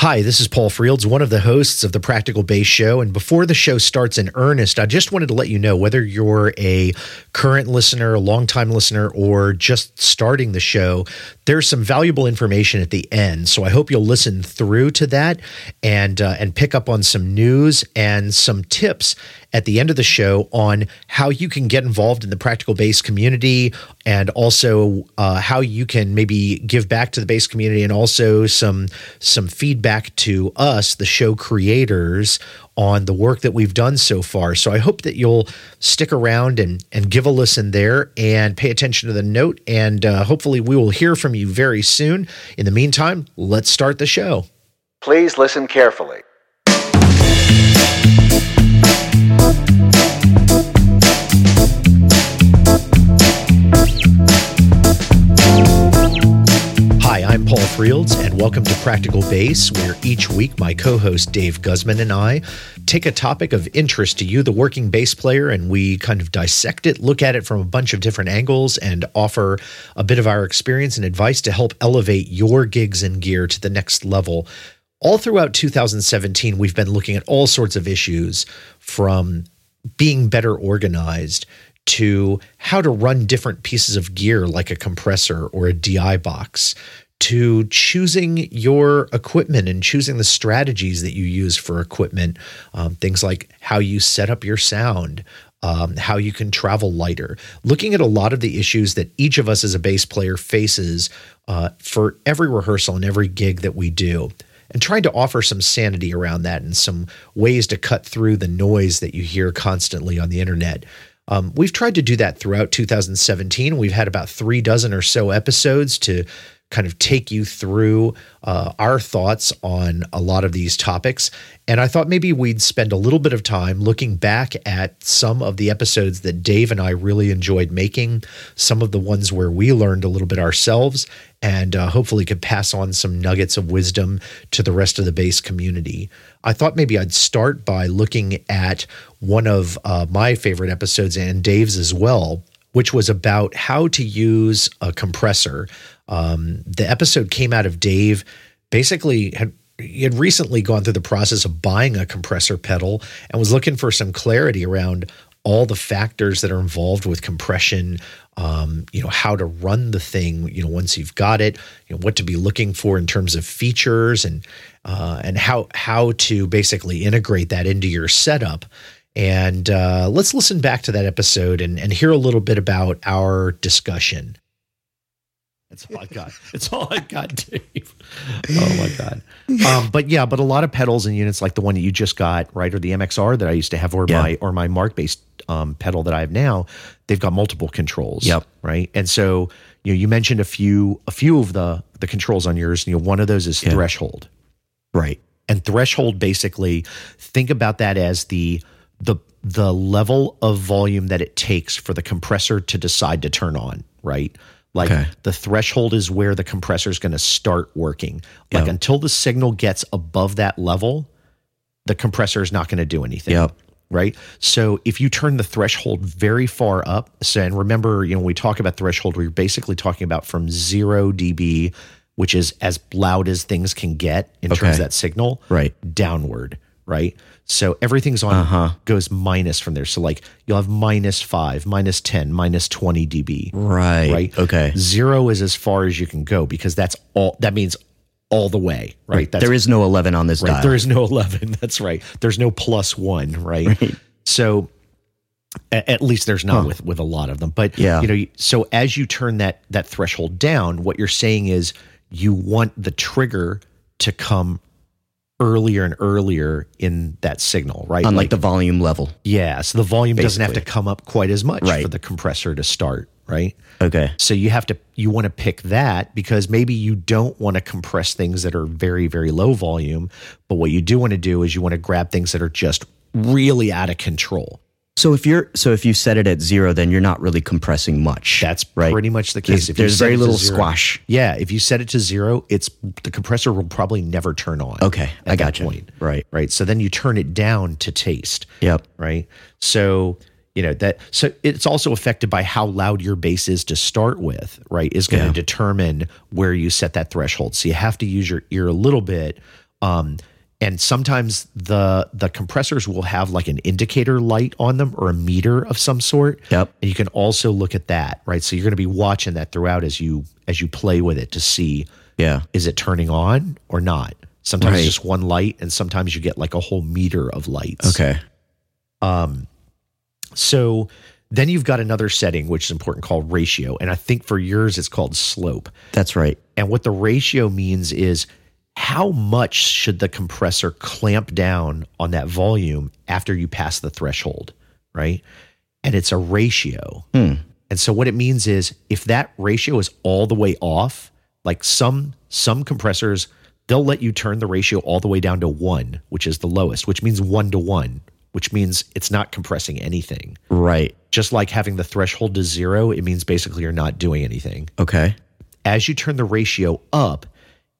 Hi, this is Paul Frields, one of the hosts of the Practical Bass Show. And before the show starts in earnest, I just wanted to let you know whether you're a current listener, a longtime listener, or just starting the show, there's some valuable information at the end. So I hope you'll listen through to that and uh, and pick up on some news and some tips at the end of the show on how you can get involved in the practical bass community and also uh, how you can maybe give back to the bass community and also some some feedback to us the show creators on the work that we've done so far. So i hope that you'll stick around and and give a listen there and pay attention to the note. And uh, hopefully we will hear from you very soon. In the meantime let's start the show. Please listen carefully. Welcome to Practical Bass, where each week my co host Dave Guzman and I take a topic of interest to you, the working bass player, and we kind of dissect it, look at it from a bunch of different angles, and offer a bit of our experience and advice to help elevate your gigs and gear to the next level. All throughout 2017, we've been looking at all sorts of issues from being better organized to how to run different pieces of gear like a compressor or a DI box to choosing your equipment and choosing the strategies that you use for equipment. Um, things like how you set up your sound, um, how you can travel lighter. Looking at a lot of the issues that each of us as a bass player faces uh, for every rehearsal and every gig that we do. And trying to offer some sanity around that and some ways to cut through the noise that you hear constantly on the internet. Um, we've tried to do that throughout 2017. We've had about three dozen or so episodes to kind of take you through uh, our thoughts on a lot of these topics. And I thought maybe we'd spend a little bit of time looking back at some of the episodes that Dave and I really enjoyed making, some of the ones where we learned a little bit ourselves, and uh, hopefully could pass on some nuggets of wisdom to the rest of the bass community. I thought maybe I'd start by looking at one of uh, my favorite episodes and Dave's as well, which was about how to use a compressor. Um, the episode came out of Dave basically had he had recently gone through the process of buying a compressor pedal and was looking for some clarity around all the factors that are involved with compression um, you know how to run the thing you know once you've got it you know what to be looking for in terms of features and uh, and how how to basically integrate that into your setup and uh, let's listen back to that episode and, and hear a little bit about our discussion that's all I got. That's all I got, Dave. Oh my god. Um, but yeah, but a lot of pedals and units like the one that you just got, right, or the MXR that I used to have, or Yeah. my or my Markbass um, pedal that I have now, they've got multiple controls. Yep. Right. And so you know, you mentioned a few a few of the the controls on yours. You know, one of those is Yeah. threshold. Right. And threshold basically think about that as the the the level of volume that it takes for the compressor to decide to turn on, right? Like Okay. the threshold is where the compressor is going to start working. Like Yep. until the signal gets above that level, the compressor is not going to do anything. Yep. Right. So if you turn the threshold very far up, so and remember, you know, when we talk about threshold, we're basically talking about from zero dB, which is as loud as things can get in terms of that signal, Right. downward, right? So everything's on Uh-huh. goes minus from there. So like you'll have minus five, minus 10, minus 20 dB. Right. Right. Okay. Zero is as far as you can go because that's all that means all the way, right? That's there is no 11 on this right. dial. There is no 11. That's right. There's no plus one, right? So a- at least there's not with with a lot of them. But Yeah. you know, so as you turn that that threshold down, what you're saying is you want the trigger to come earlier and earlier in that signal, right? on like, the volume level. yeah, so the volume doesn't have to come up quite as much Right. for the compressor to start, right? Okay. So you have to you want to pick that because maybe you don't want to compress things that are very very low volume, but what you do want to do is you want to grab things that are just really out of control. So if you're so if you set it at zero, then you're not really compressing much. That's right. pretty much the case. If there's very little zero- squash. Yeah, if you set it to zero, it's the compressor will probably never turn on. Okay, at I got you. point. Right. right. So then you turn it down to taste. Yep. right? So you know that so it's also affected by how loud your bass is to start with, right? Is going to Yeah. determine where you set that threshold. So you have to use your ear a little bit Um, and sometimes the the compressors will have like an indicator light on them or a meter of some sort. Yep. And you can also look at that, right? So you're going to be watching that throughout as you as you play with it to see Yeah. is it turning on or not. Sometimes Right. it's just one light, and sometimes you get like a whole meter of lights. Okay. Um so then you've got another setting which is important called ratio, and I think for yours it's called slope. That's right. And what the ratio means is how much should the compressor clamp down on that volume after you pass the threshold, right? And it's a ratio. Hmm. And so what it means is if that ratio is all the way off, like some some compressors, they'll let you turn the ratio all the way down to 1, which is the lowest, which means 1 to 1, which means it's not compressing anything. Right. Just like having the threshold to 0, it means basically you're not doing anything Okay. as you turn the ratio up,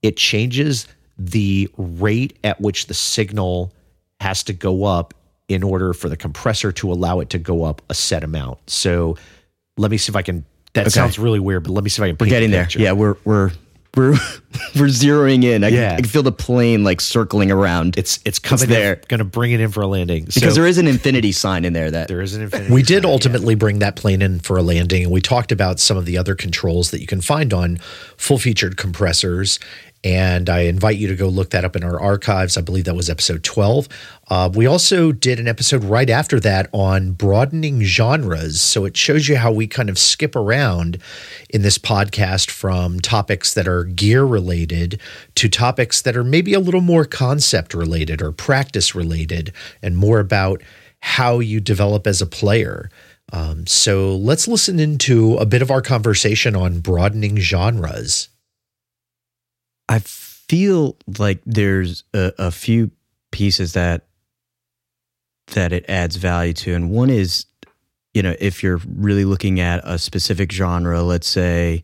it changes the rate at which the signal has to go up in order for the compressor to allow it to go up a set amount. So let me see if I can. That Okay. sounds really weird, but let me see if I can. We're getting the there. Yeah, we're we're we're we're zeroing in. I, Yeah. can, I can feel the plane like circling around. it's it's coming there. there. Going to bring it in for a landing because there is an infinity sign in there that There is an infinity. We did sign, yeah. ultimately bring that plane in for a landing, and we talked about some of the other controls that you can find on full featured compressors. And I invite you to go look that up in our archives. I believe that was episode 12. Uh, we also did an episode right after that on broadening genres. So it shows you how we kind of skip around in this podcast from topics that are gear related to topics that are maybe a little more concept related or practice related and more about how you develop as a player. Um, so let's listen into a bit of our conversation on broadening genres. I feel like there's a, a few pieces that that it adds value to, and one is, you know, if you're really looking at a specific genre, let's say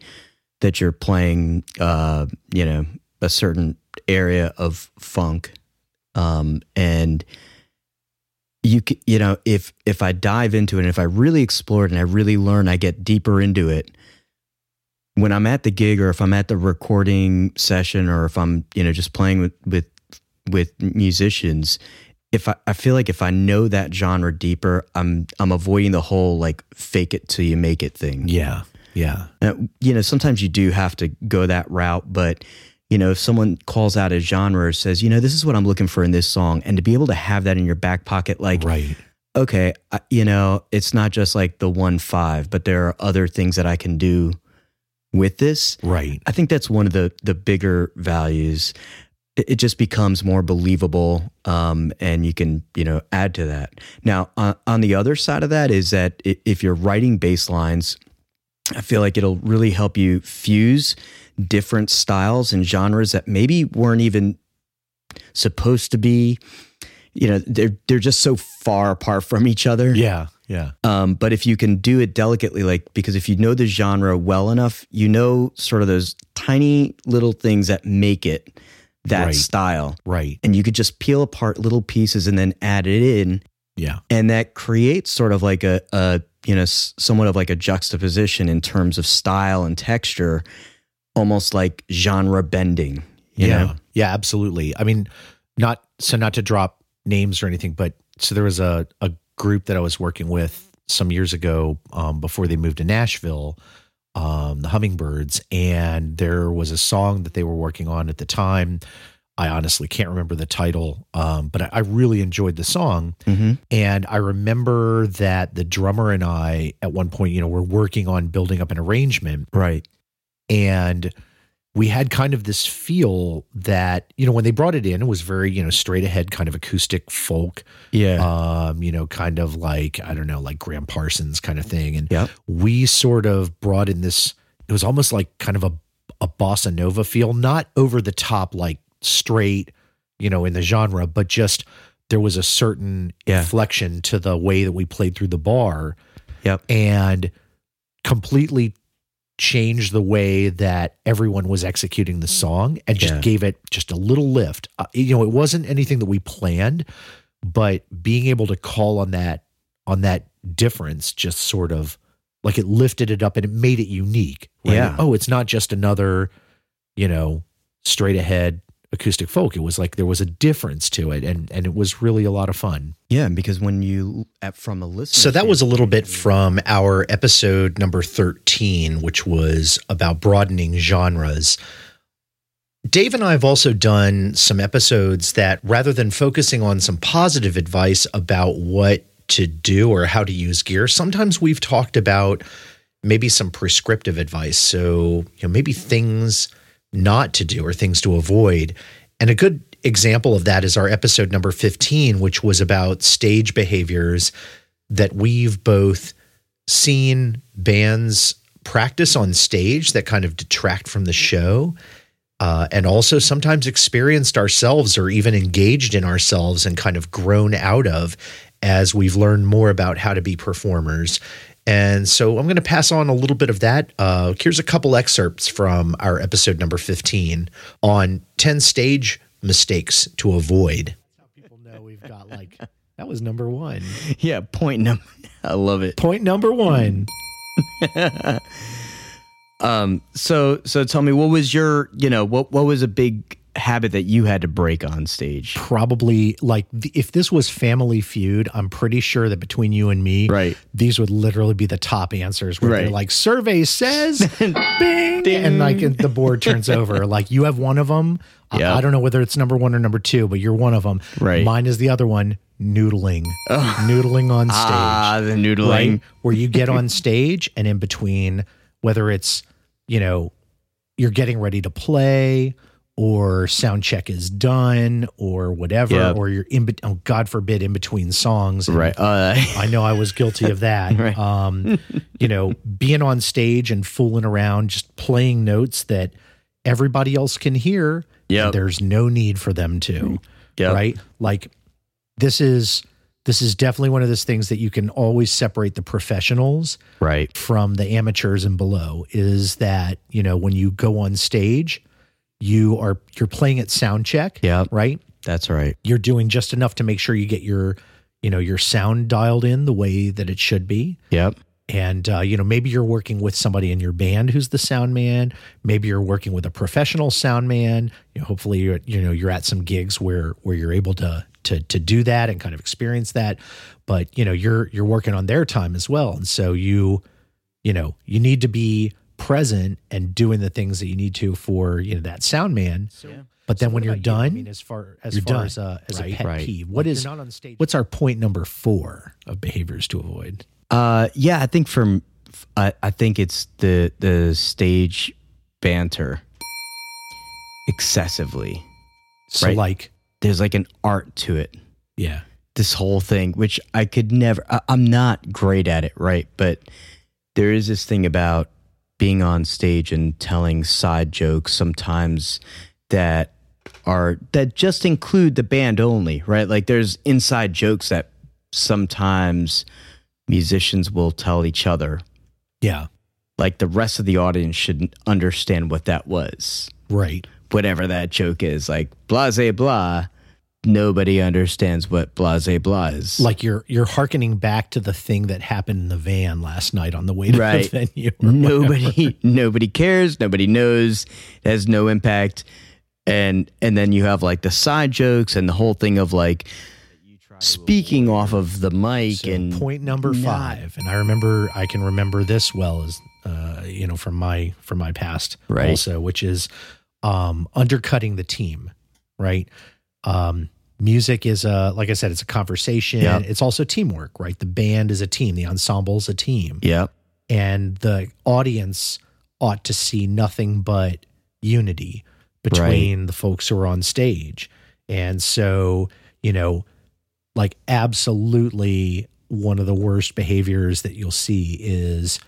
that you're playing, uh, you know, a certain area of funk, um, and you you know if if I dive into it and if I really explore it and I really learn, I get deeper into it when I'm at the gig or if I'm at the recording session or if I'm, you know, just playing with with with musicians, if I, I feel like if I know that genre deeper, I'm I'm avoiding the whole like fake it till you make it thing. Yeah, yeah, Uh, you know, sometimes you do have to go that route, but you know, if someone calls out a genre or says, you know, this is what I'm looking for in this song, and to be able to have that in your back pocket, like, right. okay, I, you know, it's not just like the one five, but there are other things that I can do with this. Right. I think that's one of the the bigger values. It, it just becomes more believable, um, and you can you know add to that. Now, on, on the other side of that is that if you're writing bass lines, I feel like it'll really help you fuse different styles and genres that maybe weren't even supposed to be. You know, they're they're just so far apart from each other. Yeah, yeah, Um, but if you can do it delicately, like because if you know the genre well enough, you know sort of those tiny little things that make it that Right. style, right. and you could just peel apart little pieces and then add it in, Yeah, and that creates sort of like a, a you know somewhat of like a juxtaposition in terms of style and texture, almost like genre bending. You yeah, know? yeah. Absolutely. I mean, not so not to drop names or anything, but so there was a a group that I was working with some years ago um, before they moved to Nashville, um, the Hummingbirds, and there was a song that they were working on at the time. I honestly can't remember the title, um, but I, I really enjoyed the song. Mhm. And I remember that the drummer and I, at one point, you know, were working on building up an arrangement Right. and we had kind of this feel that you know when they brought it in it was very you know straight ahead kind of acoustic folk Yeah. um you know kind of like i don't know like gram parsons kind of thing and Yep. we sort of brought in this it was almost like kind of a a bossa nova feel not over the top like straight you know in the genre but just there was a certain Yeah. inflection to the way that we played through the bar Yep. and completely changed the way that everyone was executing the song and just Yeah. gave it just a little lift. Uh, you know, it wasn't anything that we planned, but being able to call on that on that difference just sort of like it lifted it up and it made it unique. right? Yeah. Oh, it's not just another, you know, straight ahead acoustic folk. It was like there was a difference to it, and and it was really a lot of fun. Yeah, because when you at from a listener, So that was a little bit from our episode number thirteen, which was about broadening genres. Dave and I have also done some episodes that rather than focusing on some positive advice about what to do or how to use gear, sometimes we've talked about maybe some prescriptive advice. So, you know, maybe things not to do or things to avoid. And a good example of that is our episode number 15, which was about stage behaviors that we've both seen bands practice on stage that kind of detract from the show. Uh, and also sometimes experienced ourselves or even engaged in ourselves and kind of grown out of as we've learned more about how to be performers. And so I'm going to pass on a little bit of that. Uh, here's a couple excerpts from our episode number 15 on 10 stage mistakes to avoid. People know we've got like, that was number one. yeah point number. I love it. Point number one. Um, so so tell me, what was your you know what what was a big habit that you had to break on stage? Probably like if this was Family Feud, I'm pretty sure that between you and me, Right. these would literally be the top answers. Where they're Right. like, "Survey says, bing, and like the board turns over. Like you have one of them. I- Yeah. I, don't know whether it's number one or number two, but you're one of them. Right. Mine is the other one. Noodling, noodling on stage. Ah, the noodling. right? Where you get on stage and in between, whether it's, you know, you're getting ready to play or sound check is done or whatever, Yep. or you're in, oh, God forbid, in between songs. And Right. Uh, I know I was guilty of that. Right. Um, you know, being on stage and fooling around, just playing notes that everybody else can hear. yeah There's no need for them to. Yep. Right. Like this is this is definitely one of those things that you can always separate the professionals right. from the amateurs and below is that, you know, when you go on stage, you are you're playing at sound check. Yeah. Right. That's right. You're doing just enough to make sure you get your, you know, your sound dialed in the way that it should be. Yep. And uh, you know, maybe you're working with somebody in your band who's the sound man. Maybe you're working with a professional sound man. You know, hopefully, you're you know you're at some gigs where where you're able to to to do that and kind of experience that. But you know, you're you're working on their time as well, and so you you know you need to be present and doing the things that you need to for you know that sound man. But then when you're done, I mean, as far as You're far done. as a as Right. a pet Right. peeve, what is not on stage? What's our point number four of behaviors to avoid? Uh, yeah, I think from I, I think it's the the stage banter excessively. So Right. like, There's like an art to it. yeah, This whole thing, which I could never. I, I'm not great at it, right? But there is this thing about being on stage and telling side jokes sometimes that are that just include the band only, right? Like there's inside jokes that sometimes musicians will tell each other. yeah, Like the rest of the audience should understand what that was. right. Whatever that joke is, like blase blah, nobody understands what blase blah is. Like you're you're hearkening back to the thing that happened in the van last night on the way to Right. the venue. nobody nobody cares nobody knows it has no impact and and then you have like the side jokes and the whole thing of like speaking off of the mic So and point number not- five, and I remember I can remember this well as uh, you know from my from my past Right. also, which is um, undercutting the team, right? Um, music is a like I said, it's a conversation. Yeah. It's also teamwork, right? The band is a team, the ensemble is a team, yeah and the audience ought to see nothing but unity between the folks who are on stage. And so, you know, like absolutely one of the worst behaviors that you'll see is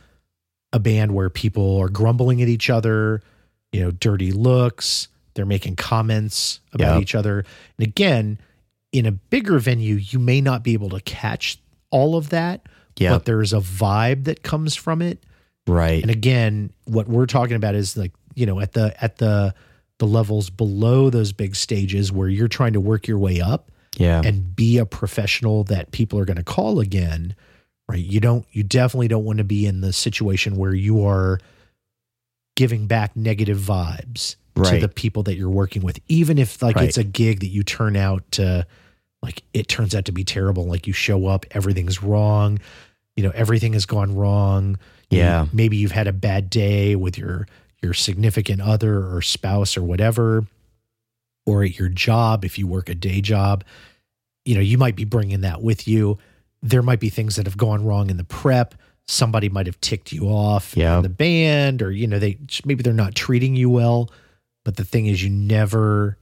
a band where people are grumbling at each other, you know, dirty looks, they're making comments about Yep. each other. And again, in a bigger venue, you may not be able to catch all of that, yeah but there's a vibe that comes from it. right And again, what we're talking about is like, you know, at the at the the levels below those big stages where you're trying to work your way up yeah and be a professional that people are going to call again, right? You don't you definitely don't want to be in the situation where you are giving back negative vibes to the people that you're working with, even if like Right. it's a gig that you turn out to like it turns out to be terrible. Like you show up, everything's wrong, you know, everything has gone wrong. You- Yeah. maybe you've had a bad day with your your significant other or spouse or whatever, or at your job if you work a day job. You know, you might be bringing that with you. There might be things that have gone wrong in the prep. Somebody might have ticked you off Yeah. in the band, or you know, they maybe they're not treating you well. But the thing is, you never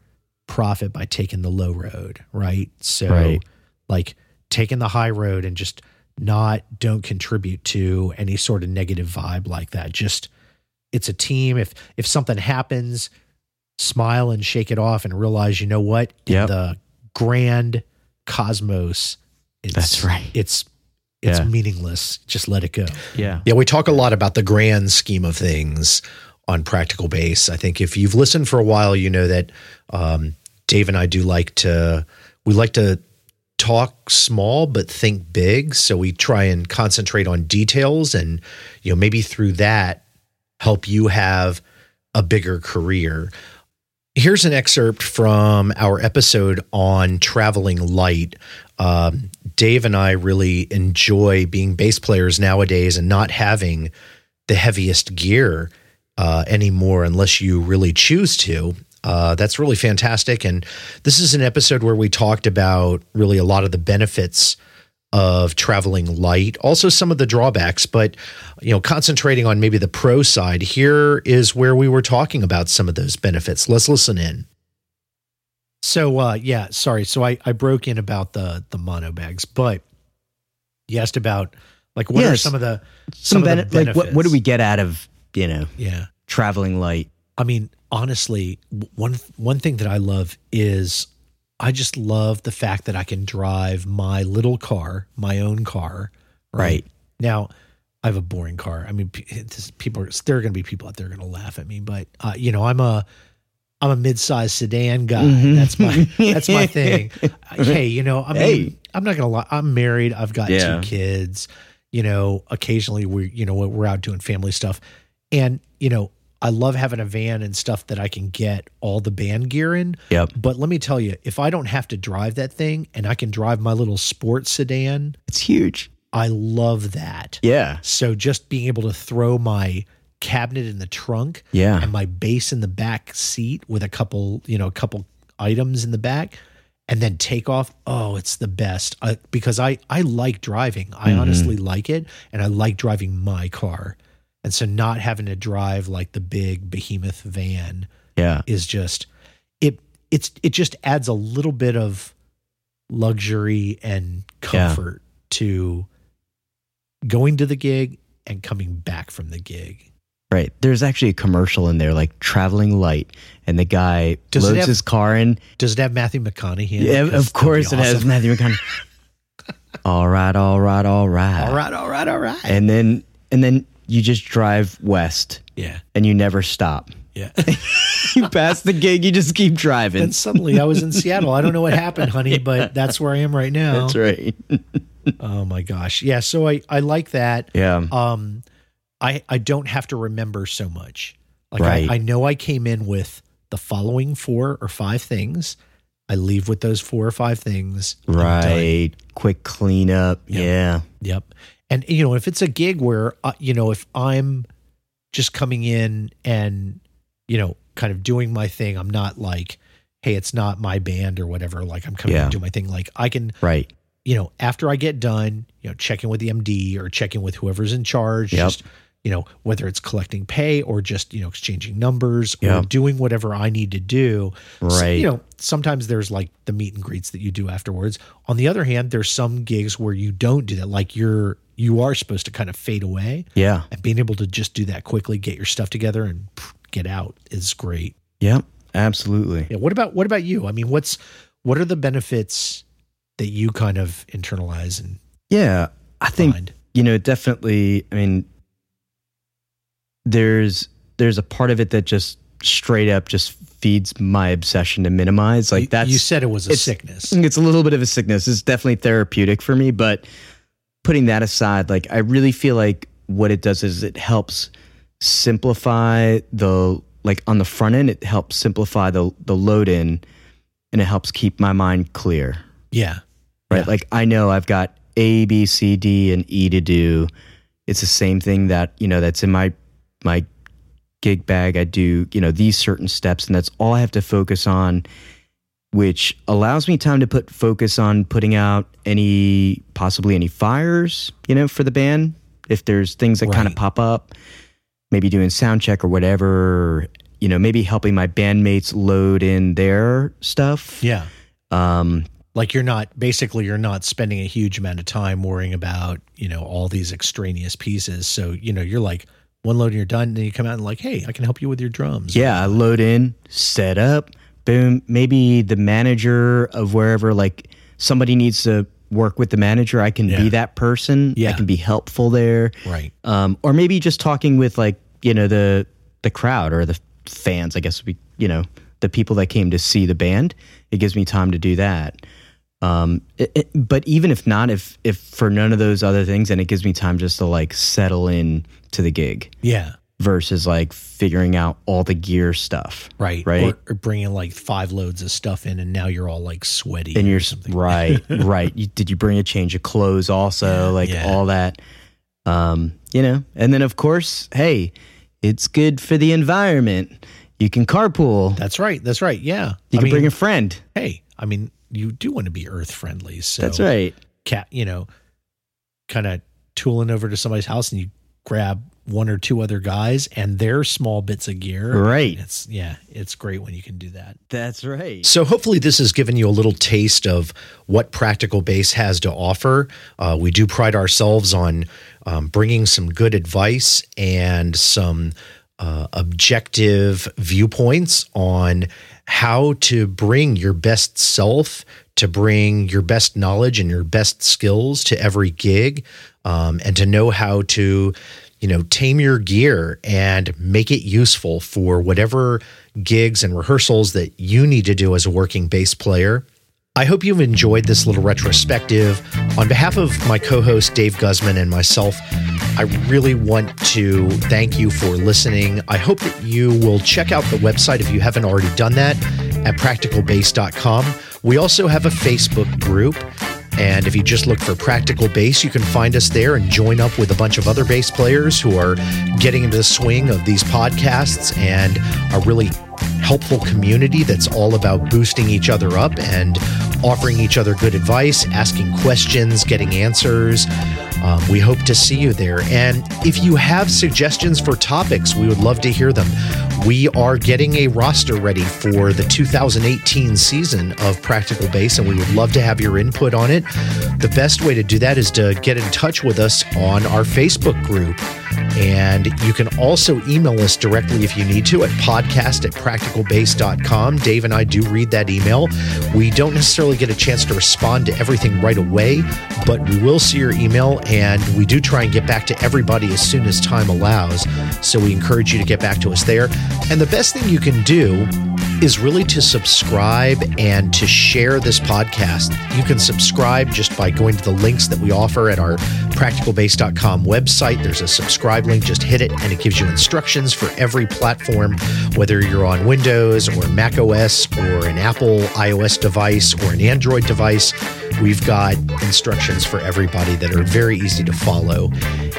profit by taking the low road, right? So, Right. like taking the high road and just not don't contribute to any sort of negative vibe like that. Just it's a team. If if something happens, smile and shake it off and realize you know what in the grand cosmos, it's That's right. It's it's Yeah. meaningless. Just let it go. Yeah. Yeah, we talk a lot about the grand scheme of things on Practical Bass. I think if you've listened for a while, you know that um, Dave and I do like to we like to talk small but think big. So we try and concentrate on details, and you know maybe through that help you have a bigger career. Here's an excerpt from our episode on traveling light. Um, Dave and I really enjoy being bass players nowadays and not having the heaviest gear uh, anymore unless you really choose to. Uh, that's really fantastic. And this is an episode where we talked about really a lot of the benefits of traveling light, also some of the drawbacks, but you know, concentrating on maybe the pro side, here is where we were talking about some of those benefits. Let's listen in. So uh yeah, sorry. So I I broke in about the the mono bags, but you asked about like what are some of the Some, of the bene- like what, what do we get out of, you know, yeah. traveling light? I mean, honestly, one one thing that I love is I just love the fact that I can drive my little car, my own car. Right. now, I have a boring car. I mean, this, people are there are going to be people out there going to laugh at me, but uh, you know, I'm a I'm a mid-sized sedan guy. Mhm. That's my that's my thing. Uh, hey, you know, I mean, Hey. I'm not gonna lie. I'm married. I've got Yeah. two kids. You know, occasionally we, you know, we're out doing family stuff, and you know, I love having a van and stuff that I can get all the band gear in. Yep. But let me tell you, if I don't have to drive that thing and I can drive my little sports sedan, It's huge. I love that. Yeah. So just being able to throw my cabinet in the trunk Yeah. and my bass in the back seat with a couple, you know, a couple items in the back and then take off. Oh, it's the best. I, because I I like driving. I Mm-hmm. honestly like it and I like driving my car. And so not having to drive like the big behemoth van Yeah. is just it it's it just adds a little bit of luxury and Yeah. comfort to going to the gig and coming back from the gig. Right. There's actually a commercial in there, like traveling light, and the guy Does loads have- his car in. Does it have Matthew McConaughey? in it? Yeah, of course it has. Matthew McConaughey. all right, all right, all right, All right, all right, all right. And then and then you just drive west, yeah, and you never stop. yeah. You pass the gig, you just keep driving. and suddenly I was in Seattle. I don't know what happened, honey, but that's where I am right now. That's right. Oh my gosh. Yeah, so I I like that. Yeah. um i i don't have to remember so much like Right. I, I know i came in with the following four or five things i leave with those four or five things Right. Quick cleanup. Yeah. Yeah. yep and you know if it's a gig where uh, you know if i'm just coming in and you know kind of doing my thing i'm not like hey it's not my band or whatever like i'm coming Yeah. to do my thing like i can Right. you know, after I get done, you know, checking with the MD or checking with whoever's in charge, Yep. just, you know, whether it's collecting pay or just, you know, exchanging numbers or doing whatever I need to do. So, Right. you know, sometimes there's like the meet and greets that you do afterwards. On the other hand, there's some gigs where you don't do that. Like you're, you are supposed to kind of fade away Yeah. and being able to just do that quickly, get your stuff together and get out is great. Yep. Absolutely. Yeah. What about, what about you? I mean, what's, what are the benefits that you kind of internalize and Yeah. I think find? you know definitely i mean there's there's a part of it that just straight up just feeds my obsession to minimize like that's you said it was a sickness. it's a little bit of a sickness it's definitely therapeutic for me but putting that aside like i really feel like what it does is it helps simplify the like on the front end, it helps simplify the the load in, and it helps keep my mind clear. Yeah. Right. Yeah. Like I know I've got A, B, C, D, and E to do. It's the same thing that you know that's in my my gig bag. I do you know these certain steps, and that's all I have to focus on, which allows me time to put focus on putting out any possibly any fires, you know, for the band. If there's things that kind of pop up, maybe doing sound check or whatever, you know, maybe helping my bandmates load in their stuff. Yeah. Um, Like you're not basically you're not spending a huge amount of time worrying about, you know, all these extraneous pieces. So, you know, you're like one load and you're done, and then you come out and like, hey, I can help you with your drums. Yeah, I load in, set up, boom. Maybe the manager of wherever, like somebody needs to work with the manager. I can Yeah. be that person. Yeah. I can be helpful there. Right. Um, or maybe just talking with like you know the the crowd or the fans. I guess we, you know the people that came to see the band. It gives me time to do that. Um, it, it- but even if not, if if for none of those other things, and it gives me time just to like settle in to the gig Yeah. Versus like figuring out all the gear stuff. Right. Right. Or, or bringing like five loads of stuff in, and now you're all like sweaty. and you're something. right, right. You, did you bring a change of clothes also? Yeah, like yeah. all that, um, you know. And then of course, hey, it's good for the environment. You can carpool. That's right. That's right. Yeah. You I can mean, bring a friend. hey, I mean, you do want to be earth friendly. So That's right. cat, you know, kind of tooling over to somebody's house and you grab one or two other guys and their small bits of gear. Right. It's yeah, it's great when you can do that. That's right. So hopefully this has given you a little taste of what Practical Bass has to offer. Uh, we do pride ourselves on um, bringing some good advice and some uh, objective viewpoints on how to bring your best self, to bring your best knowledge and your best skills to every gig, um, and to know how to you know, tame your gear and make it useful for whatever gigs and rehearsals that you need to do as a working bass player. I hope you've enjoyed this little retrospective. On behalf of my co host, Dave Guzman, and myself, I really want to thank you for listening. I hope that you will check out the website if you haven't already done that at practicalbass.com. We also have a Facebook group. And if you just look for Practical Bass, you can find us there and join up with a bunch of other bass players who are getting into the swing of these podcasts and a really helpful community that's all about boosting each other up and offering each other good advice, asking questions, getting answers. Um, we hope to see you there. And if you have suggestions for topics, we would love to hear them. We are getting a roster ready for the 2018 season of Practical Bass, and we would love to have your input on it. The best way to do that is to get in touch with us on our Facebook group. And you can also email us directly if you need to at podcast at practicalbass.com. Dave and I do read that email. We don't necessarily get a chance to respond to everything right away, but we will see your email and we do try and get back to everybody as soon as time allows. So we encourage you to get back to us there. And the best thing you can do is really to subscribe and to share this podcast. You can subscribe just by going to the links that we offer at our practicalbass.com website. There's a subscribe link, just hit it, and it gives you instructions for every platform, whether you're on Windows or Mac OS or an Apple iOS device or an Android device. We've got instructions for everybody that are very easy to follow.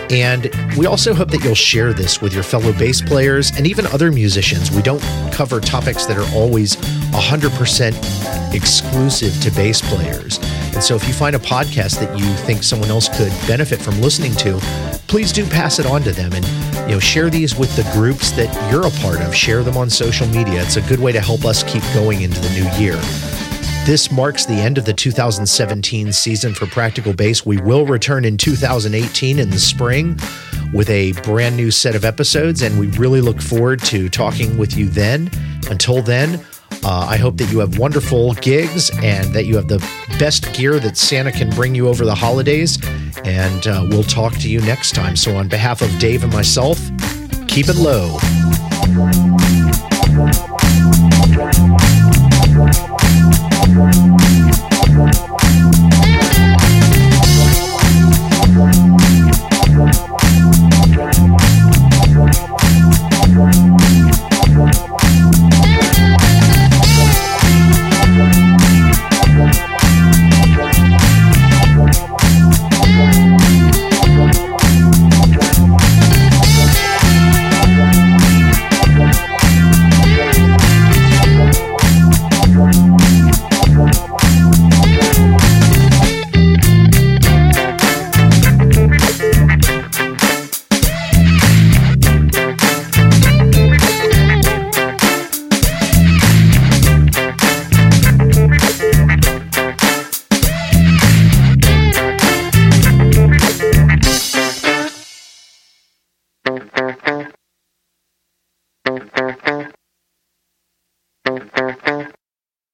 And we also hope that you'll share this with your fellow bass players and even other musicians. We don't cover topics that are always 100% exclusive to bass players. And so if you find a podcast that you think someone else could benefit from listening to, please do pass it on to them and you know share these with the groups that you're a part of. Share them on social media. It's a good way to help us keep going into the new year. This marks the end of the 2017 season for Practical Bass. We will return in 2018 in the spring with a brand new set of episodes, and we really look forward to talking with you then. Until then, uh, I hope that you have wonderful gigs and that you have the best gear that Santa can bring you over the holidays. And uh, we'll talk to you next time. So, on behalf of Dave and myself, keep it low.